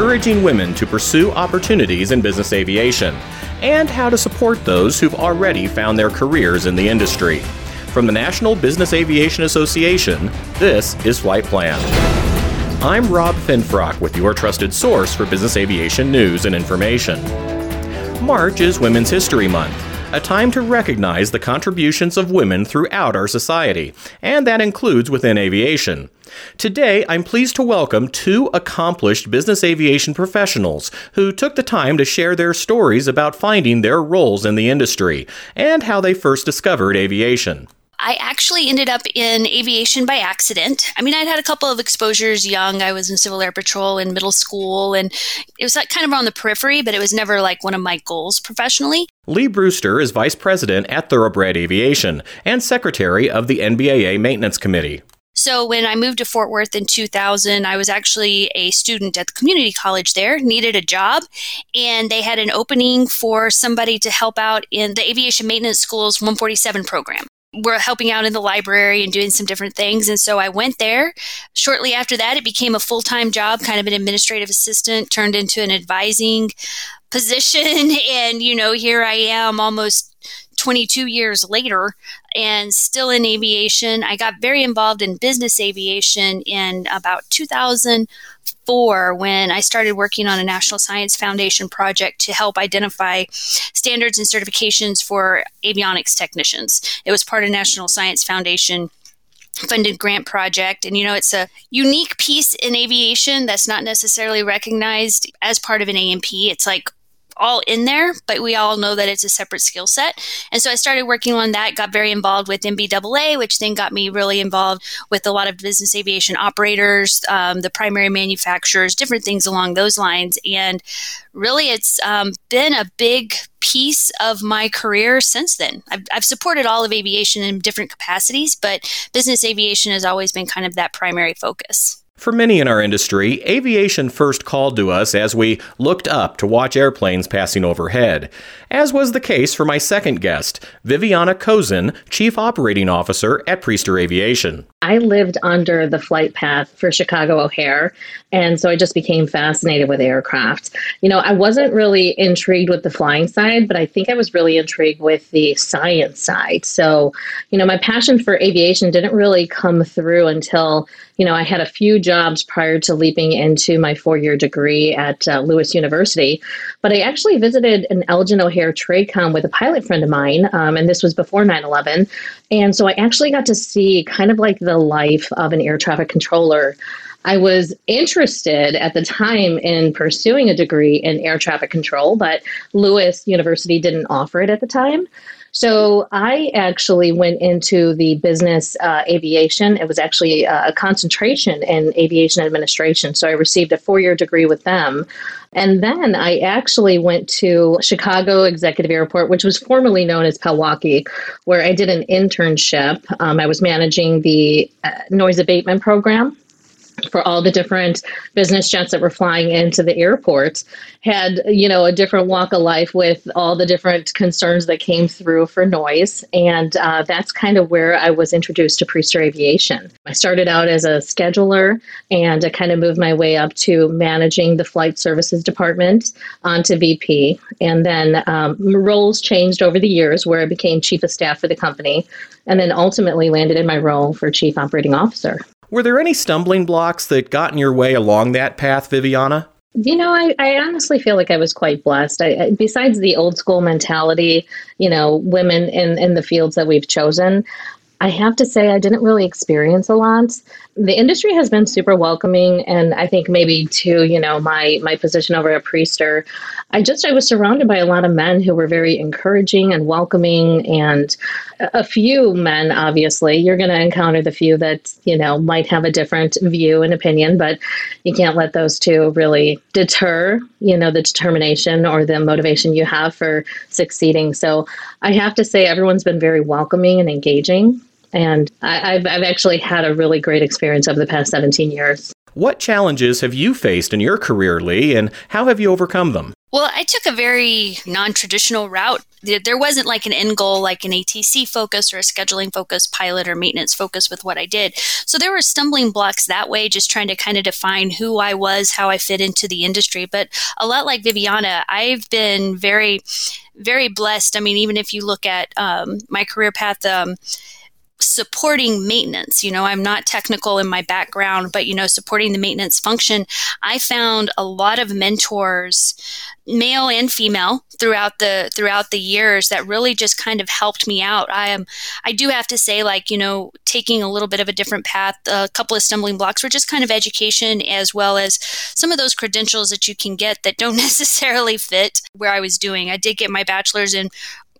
encouraging women to pursue opportunities in business aviation, and how to support those who've already found their careers in the industry. From the National Business Aviation Association, this is Flight Plan. I'm Rob Finfrock with your trusted source for business aviation news and information. March is Women's History Month, a time to recognize the contributions of women throughout our society, and that includes within aviation. Today, I'm pleased to welcome two accomplished business aviation professionals who took the time to share their stories about finding their roles in the industry and how they first discovered aviation. I actually ended up in aviation by accident. I mean, I'd had a couple of exposures young. I was in Civil Air Patrol in middle school, and it was like kind of on the periphery, but it was never like one of my goals professionally. Lee Brewster is Vice President at Thoroughbred Aviation and Secretary of the NBAA Maintenance Committee. So when I moved to Fort Worth in 2000, I was actually a student at the community college there, needed a job, and they had an opening for somebody to help out in the aviation maintenance school's 147 program were helping out in the library and doing some different things. And so I went there. Shortly after that, it became a full time job, kind of an administrative assistant, turned into an advising position. And, you know, here I am almost 22 years later and still in aviation. I got very involved in business aviation in about 2004 when I started working on a National Science Foundation project to help identify standards and certifications for avionics technicians. It was part of National Science Foundation funded grant project. And, you know, it's a unique piece in aviation that's not necessarily recognized as part of an A&P. It's like all in there, but we all know that it's a separate skill set. And so I started working on that, got very involved with NBAA, which then got me really involved with a lot of business aviation operators, um, the primary manufacturers, different things along those lines. And really, it's um, been a big piece of my career since then. I've, I've, supported all of aviation in different capacities, but business aviation has always been kind of that primary focus. For many in our industry, aviation first called to us as we looked up to watch airplanes passing overhead, as was the case for my second guest, Viviana Kozin, Chief Operating Officer at Priester Aviation. I lived under the flight path for Chicago O'Hare, and so I just became fascinated with aircraft. You know, I wasn't really intrigued with the flying side, but I think I was really intrigued with the science side. So, you know, my passion for aviation didn't really come through until, you know, I had a few jobs prior to leaping into my four year degree at uh, Lewis University. But I actually visited an Elgin O'Hare TRACON with a pilot friend of mine, um, and this was before 9 11. And so I actually got to see kind of like the life of an air traffic controller. I was interested at the time in pursuing a degree in air traffic control, but Lewis University didn't offer it at the time. So I actually went into the business uh, aviation. It was actually a, a concentration in aviation administration. So I received a four year degree with them. And then I actually went to Chicago Executive Airport, which was formerly known as Palwaukee, where I did an internship. Um, I was managing the uh, noise abatement program for all the different business jets that were flying into the airport had you know a different walk of life with all the different concerns that came through for noise. And uh, that's kind of where i was introduced to priester aviation. I started out as a scheduler and i kind of moved my way up to managing the flight services department onto vp and then um, roles changed over the years where i became chief of staff for the company and then ultimately landed in my role for chief operating officer were there any stumbling blocks that got in your way along that path, Viviana? You know, I, I honestly feel like I was quite blessed. I, besides the old school mentality, you know, women in, in the fields that we've chosen, I have to say, I didn't really experience a lot. The industry has been super welcoming, and I think maybe to you know, my my position over at Priester, I just I was surrounded by a lot of men who were very encouraging and welcoming, and a few men. Obviously, you're going to encounter the few that you know might have a different view and opinion, but you can't let those two really deter, you know, the determination or the motivation you have for succeeding. So I have to say, everyone's been very welcoming and engaging and I, have I've actually had a really great experience over the past 17 years. What challenges have you faced in your career, Lee, and how have you overcome them? Well, I took a very non traditional route. There wasn't like an end goal, like an ATC focus or a scheduling focus, pilot or maintenance focus with what I did. So there were stumbling blocks that way, just trying to kind of define who I was, how I fit into the industry. But a lot like Viviana, I've been very, very blessed. I mean, even if you look at um, my career path, um, supporting maintenance. You know, I'm not technical in my background, but you know, supporting the maintenance function, I found a lot of mentors, male and female, throughout the throughout the years that really just kind of helped me out. I am I do have to say like, you know, taking a little bit of a different path, a couple of stumbling blocks were just kind of education as well as some of those credentials that you can get that don't necessarily fit where I was doing. I did get my bachelor's in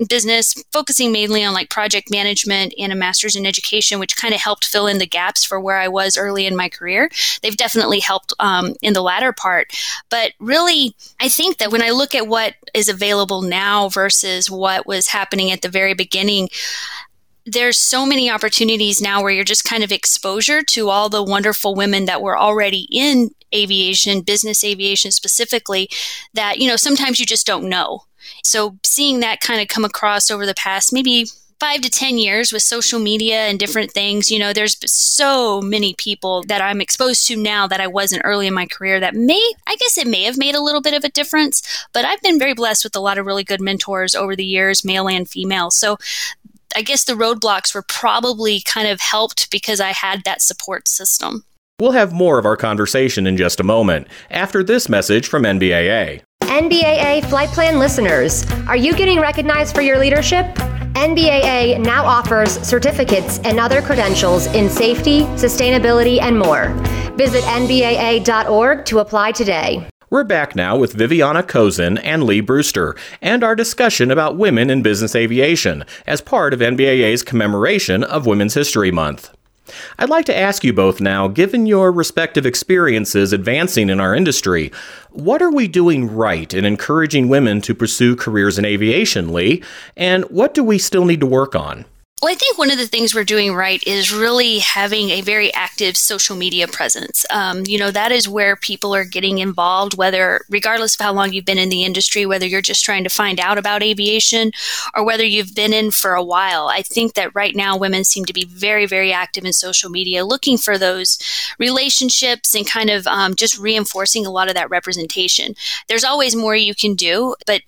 business, focusing mainly on like project management and a master's in education, which kind of helped fill in the gaps for where I was early in my career. They've definitely helped um, in the latter part. But really, I think that when I look at what is available now versus what was happening at the very beginning, there's so many opportunities now where you're just kind of exposure to all the wonderful women that were already in aviation, business aviation specifically, that, you know, sometimes you just don't know. So seeing that kind of come across over the past maybe five to 10 years with social media and different things, you know, there's so many people that I'm exposed to now that I wasn't early in my career that may, I guess it may have made a little bit of a difference, but I've been very blessed with a lot of really good mentors over the years, male and female. So I guess the roadblocks were probably kind of helped because I had that support system. We'll have more of our conversation in just a moment after this message from NBAA. NBAA Flight Plan listeners, are you getting recognized for your leadership? NBAA now offers certificates and other credentials in safety, sustainability, and more. Visit NBAA.org to apply today. We're back now with Viviana Kozin and Lee Brewster and our discussion about women in business aviation as part of NBAA's commemoration of Women's History Month. I'd like to ask you both now, given your respective experiences advancing in our industry, what are we doing right in encouraging women to pursue careers in aviation, Lee? And what do we still need to work on? Well, I think one of the things we're doing right is really having a very active social media presence. Um, you know, that is where people are getting involved, whether, regardless of how long you've been in the industry, whether you're just trying to find out about aviation or whether you've been in for a while. I think that right now women seem to be very, very active in social media, looking for those relationships and kind of um, just reinforcing a lot of that representation. There's always more you can do, but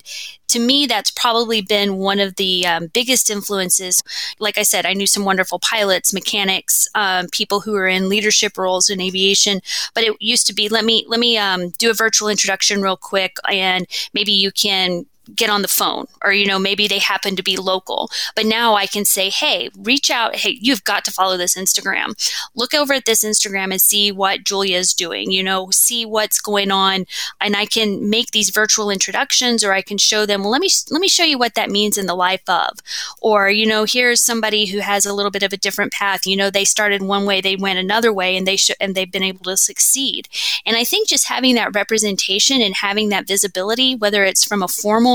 to me, that's probably been one of the um, biggest influences. Like I said, I knew some wonderful pilots, mechanics, um, people who are in leadership roles in aviation. But it used to be, let me let me um, do a virtual introduction real quick, and maybe you can get on the phone or you know maybe they happen to be local. But now i can say hey reach out. Hey you've got to follow this instagram. Look over at this instagram and see what julia is doing you know see what's going on. And i can make these virtual introductions or i can show them well, let me let me show you what that means in the life of. Or you know here's somebody who has a little bit of a different path. You know they started one way they went another way and they sh- and they've been able to succeed. And i think just having that representation and having that visibility whether it's from a formal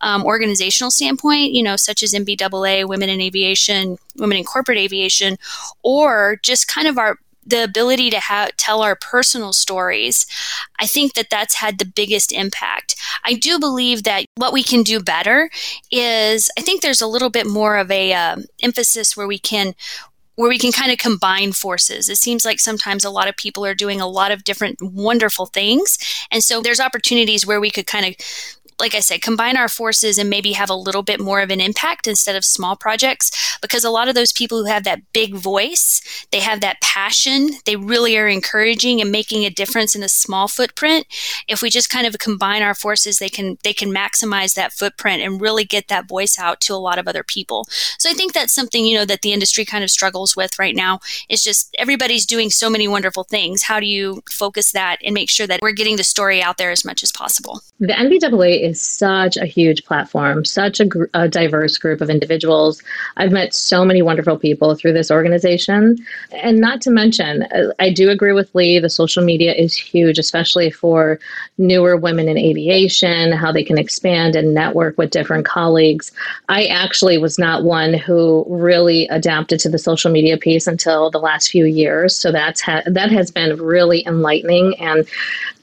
um, organizational standpoint, you know, such as NBAA, Women in Aviation, Women in Corporate Aviation, or just kind of our the ability to ha- tell our personal stories, I think that that's had the biggest impact. I do believe that what we can do better is I think there's a little bit more of a uh, emphasis where we can where we can kind of combine forces. It seems like sometimes a lot of people are doing a lot of different wonderful things. And so there's opportunities where we could kind of like I said, combine our forces and maybe have a little bit more of an impact instead of small projects. Because a lot of those people who have that big voice, they have that passion, they really are encouraging and making a difference in a small footprint. If we just kind of combine our forces, they can they can maximize that footprint and really get that voice out to a lot of other people. So I think that's something, you know, that the industry kind of struggles with right now is just everybody's doing so many wonderful things. How do you focus that and make sure that we're getting the story out there as much as possible? The NBAA is such a huge platform, such a, gr- a, diverse group of individuals. I've met so many wonderful people through this organization. And not to mention, uh, I do agree with Lee, the social media is huge, especially for newer women in aviation, how they can expand and network with different colleagues. I actually was not one who really adapted to the social media piece until the last few years. So that's ha- that has been really enlightening and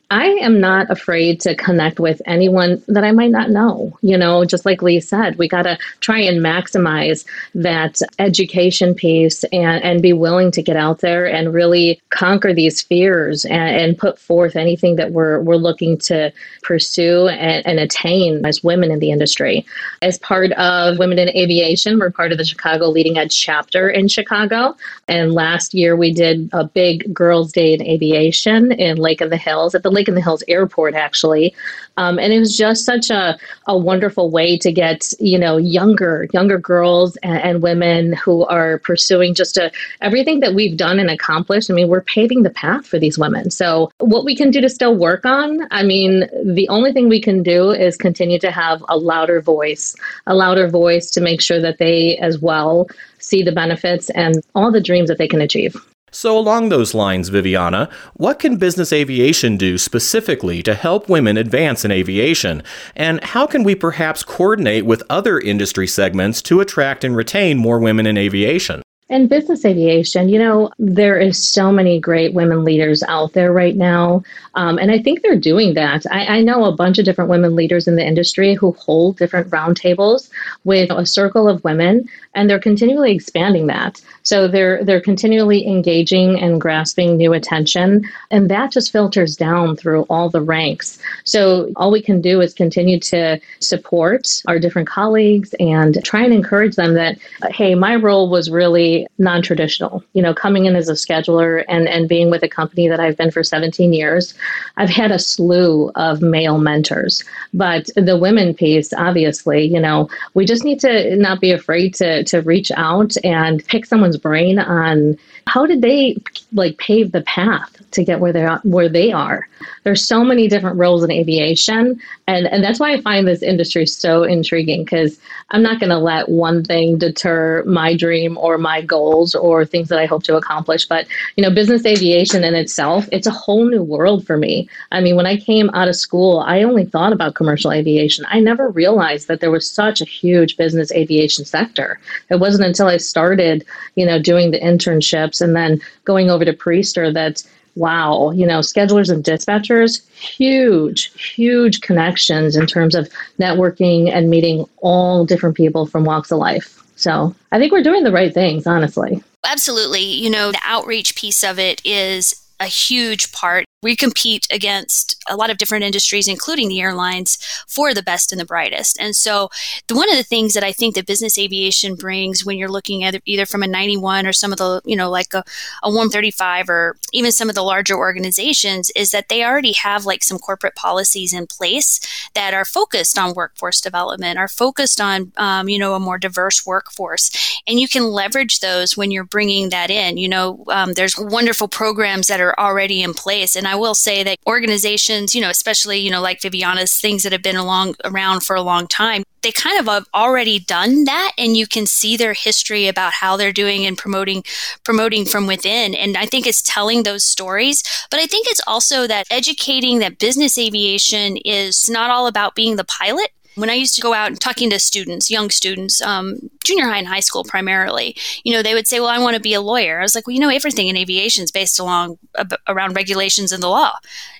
I am not afraid to connect with anyone that I might not know. You know, just like Lee said, we got to try and maximize that education piece and, and be willing to get out there and really conquer these fears and, and put forth anything that we're, we're looking to pursue and, and attain as women in the industry. As part of Women in Aviation, we're part of the Chicago Leading Edge chapter in Chicago. And last year we did a big Girls' Day in Aviation in Lake of the Hills at the Lake in the Hills Airport, actually. Um, and it was just such a, a wonderful way to get, you know, younger, younger girls and, and women who are pursuing just a, everything that we've done and accomplished. I mean, we're paving the path for these women. So what we can do to still work on, I mean, the only thing we can do is continue to have a louder voice, a louder voice to make sure that they as well see the benefits and all the dreams that they can achieve. So, along those lines, Viviana, what can business aviation do specifically to help women advance in aviation? And how can we perhaps coordinate with other industry segments to attract and retain more women in aviation? In business aviation, you know, there is so many great women leaders out there right now. Um, and I think they're doing that. I, I, know a bunch of different women leaders in the industry who hold different roundtables with a circle of women, and they're continually expanding that. So they're they're continually engaging and grasping new attention, and that just filters down through all the ranks. So all we can do is continue to support our different colleagues and try and encourage them that, hey, my role was really non-traditional. You know, coming in as a scheduler and and being with a company that I've been for 17 years, I've had a slew of male mentors. But the women piece, obviously, you know, we just need to not be afraid to to reach out and pick someone's brain on how did they like pave the path to get where they are where they are. There's so many different roles in aviation and and that's why I find this industry so intriguing because I'm not going to let one thing deter my dream or my goals or things that I hope to accomplish. But, you know, business aviation in itself, it's a whole new world for me. I mean, when I came out of school, I only thought about commercial aviation. I never realized that there was such a huge business aviation sector. It wasn't until I started, you know, doing the internships and then going over to Priester that wow, you know, schedulers and dispatchers, huge, huge connections in terms of networking and meeting all different people from walks of life. So I think we're doing the right things, honestly. Absolutely. You know, the outreach piece of it is a huge part we compete against a lot of different industries, including the airlines, for the best and the brightest. And so, the, one of the things that I think that business aviation brings when you're looking at either from a 91 or some of the, you know, like a, a 135 or even some of the larger organizations is that they already have like some corporate policies in place that are focused on workforce development, are focused on, um, you know, a more diverse workforce. And you can leverage those when you're bringing that in. You know, um, there's wonderful programs that are already in place. And I will say that organizations, you know, especially, you know, like Viviana's things that have been along around for a long time, they kind of have already done that and you can see their history about how they're doing and promoting promoting from within. And i think it's telling those stories but i think it's also that educating that business aviation is not all about being the pilot when I used to go out and talking to students, young students, um, junior high and high school primarily, you know, they would say, "Well, I want to be a lawyer." I was like, "Well, you know, everything in aviation is based along ab- around regulations and the law."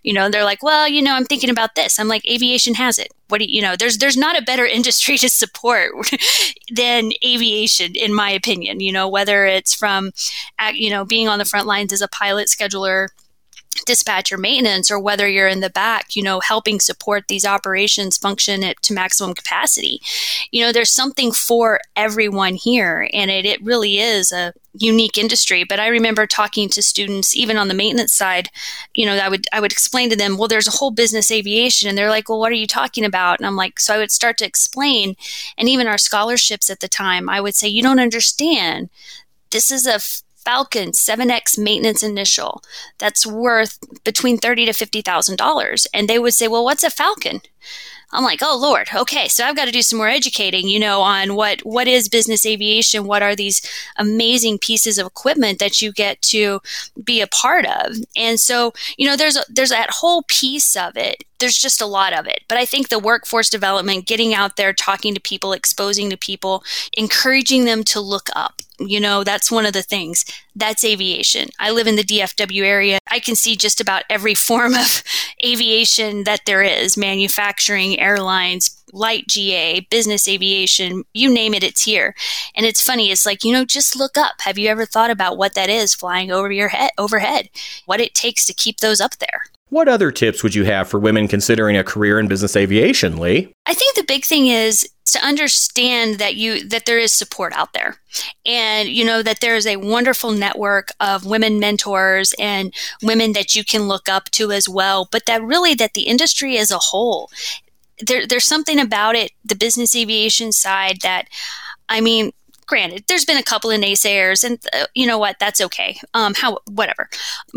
You know, and they're like, "Well, you know, I'm thinking about this." I'm like, "Aviation has it. What do you, you know? There's there's not a better industry to support than aviation, in my opinion. You know, whether it's from, you know, being on the front lines as a pilot scheduler." Dispatcher maintenance or whether you're in the back, you know, helping support these operations function at, to maximum capacity. You know, there's something for everyone here, and it, it really is a unique industry. But I remember talking to students, even on the maintenance side, you know, I would I would explain to them, well, there's a whole business aviation, and they're like, well, what are you talking about? And I'm like, so I would start to explain, and even our scholarships at the time, I would say, you don't understand. This is a Falcon 7X maintenance initial that's worth between thirty to fifty thousand dollars, and they would say, "Well, what's a Falcon?" I'm like, "Oh Lord, okay, so I've got to do some more educating, you know, on what what is business aviation, what are these amazing pieces of equipment that you get to be a part of." And so, you know, there's a, there's that whole piece of it there's just a lot of it. But I think the workforce development, getting out there, talking to people, exposing to people, encouraging them to look up. You know, that's one of the things. That's aviation. I live in the DFW area. I can see just about every form of aviation that there is manufacturing, airlines, light GA, business aviation, you name it, it's here. And it's funny, it's like, you know, just look up. Have you ever thought about what that is flying over your head overhead? What it takes to keep those up there? What other tips would you have for women considering a career in business aviation, Lee? I think the big thing is to understand that you that there is support out there and you know that there is a wonderful network of women mentors and women that you can look up to as well but that really that the industry as a whole there, there's something about it the business aviation side that i mean granted, there's been a couple of naysayers, and uh, you know what? That's okay. Um, how whatever.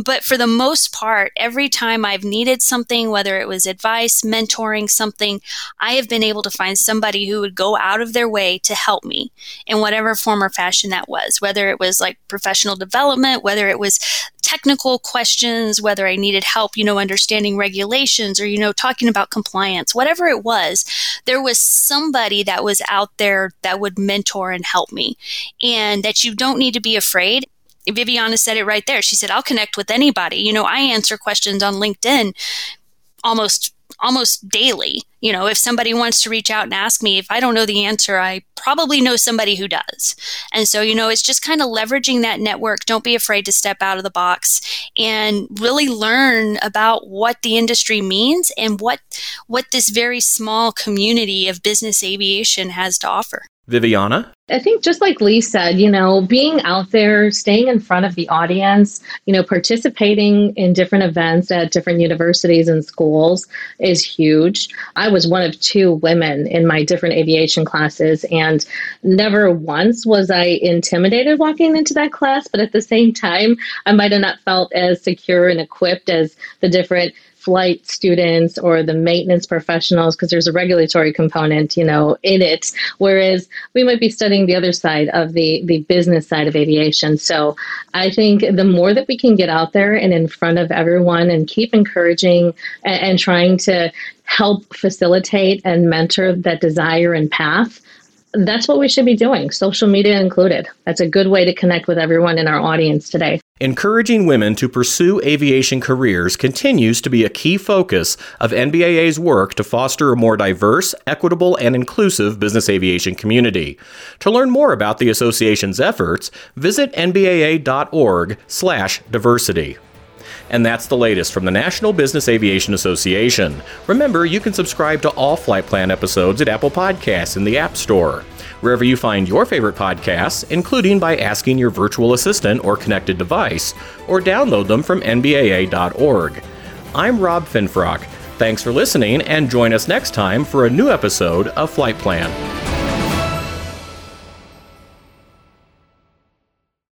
But for the most part, every time I've needed something, whether it was advice, mentoring, something, I have been able to find somebody who would go out of their way to help me in whatever form or fashion that was. Whether it was like professional development, whether it was technical questions, whether I needed help, you know, understanding regulations or, you know, talking about compliance, whatever it was, there was somebody that was out there that would mentor and help me. And that you don't need to be afraid. Viviana said it right there. She said, I'll connect with anybody. You know, I answer questions on LinkedIn almost almost daily. You know, if somebody wants to reach out and ask me, if I don't know the answer, I probably know somebody who does. And so, you know, it's just kind of leveraging that network. Don't be afraid to step out of the box and really learn about what the industry means and what what this very small community of business aviation has to offer. Viviana? I think just like Lee said, you know, being out there, staying in front of the audience, you know, participating in different events at different universities and schools is huge. I was one of two women in my different aviation classes, and never once was I intimidated walking into that class. But at the same time, I might have not felt as secure and equipped as the different flight students or the maintenance professionals because there's a regulatory component you know in it. Whereas we might be studying the other side of the the business side of aviation. So i think the more that we can get out there and in front of everyone and keep encouraging and, and trying to help facilitate and mentor that desire and path that's what we should be doing, social media included. That's a good way to connect with everyone in our audience today. Encouraging women to pursue aviation careers continues to be a key focus of NBAA's work to foster a more diverse, equitable, and inclusive business aviation community. To learn more about the association's efforts, visit nbaa.org/diversity. And that's the latest from the National Business Aviation Association. Remember, you can subscribe to all Flight Plan episodes at Apple Podcasts in the App Store. Wherever you find your favorite podcasts, including by asking your virtual assistant or connected device, or download them from NBAA.org. I'm Rob Finfrock. Thanks for listening, and join us next time for a new episode of Flight Plan.